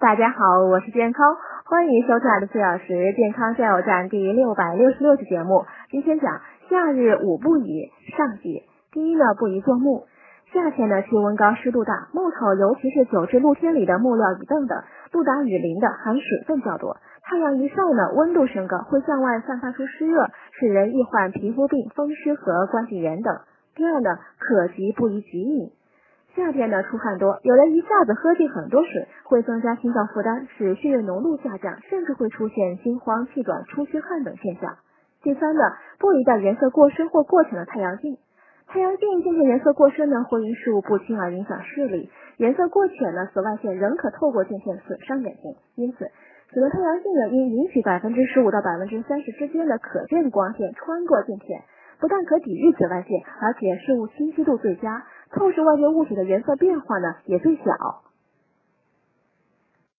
大家好，我是健康，欢迎收看的四小时健康加油站第六百六十六期节目。今天讲夏日五不宜上集。第一呢，不宜坐木。夏天呢，气温高，湿度大，木头尤其是久置露天里的木料、椅凳等，不挡雨淋的含水分较多。太阳一晒呢，温度升高，会向外散发出湿热，使人易患皮肤病、风湿和关节炎等。第二呢，可急不宜急饮。夏天呢，出汗多，有人一下子喝进很多水，会增加心脏负担，使血液浓度下降，甚至会出现心慌、气短、出虚汗等现象。第三呢，不宜戴颜色过深或过浅的太阳镜。太阳镜镜片颜色过深呢，会因视物不清而影响视力；颜色过浅呢，紫外线仍可透过镜片损伤眼睛。因此，使用太阳镜呢，应允许百分之十五到百分之三十之间的可见光线穿过镜片，不但可抵御紫外线，而且视物清晰度最佳。透视外界物体的颜色变化呢也最小。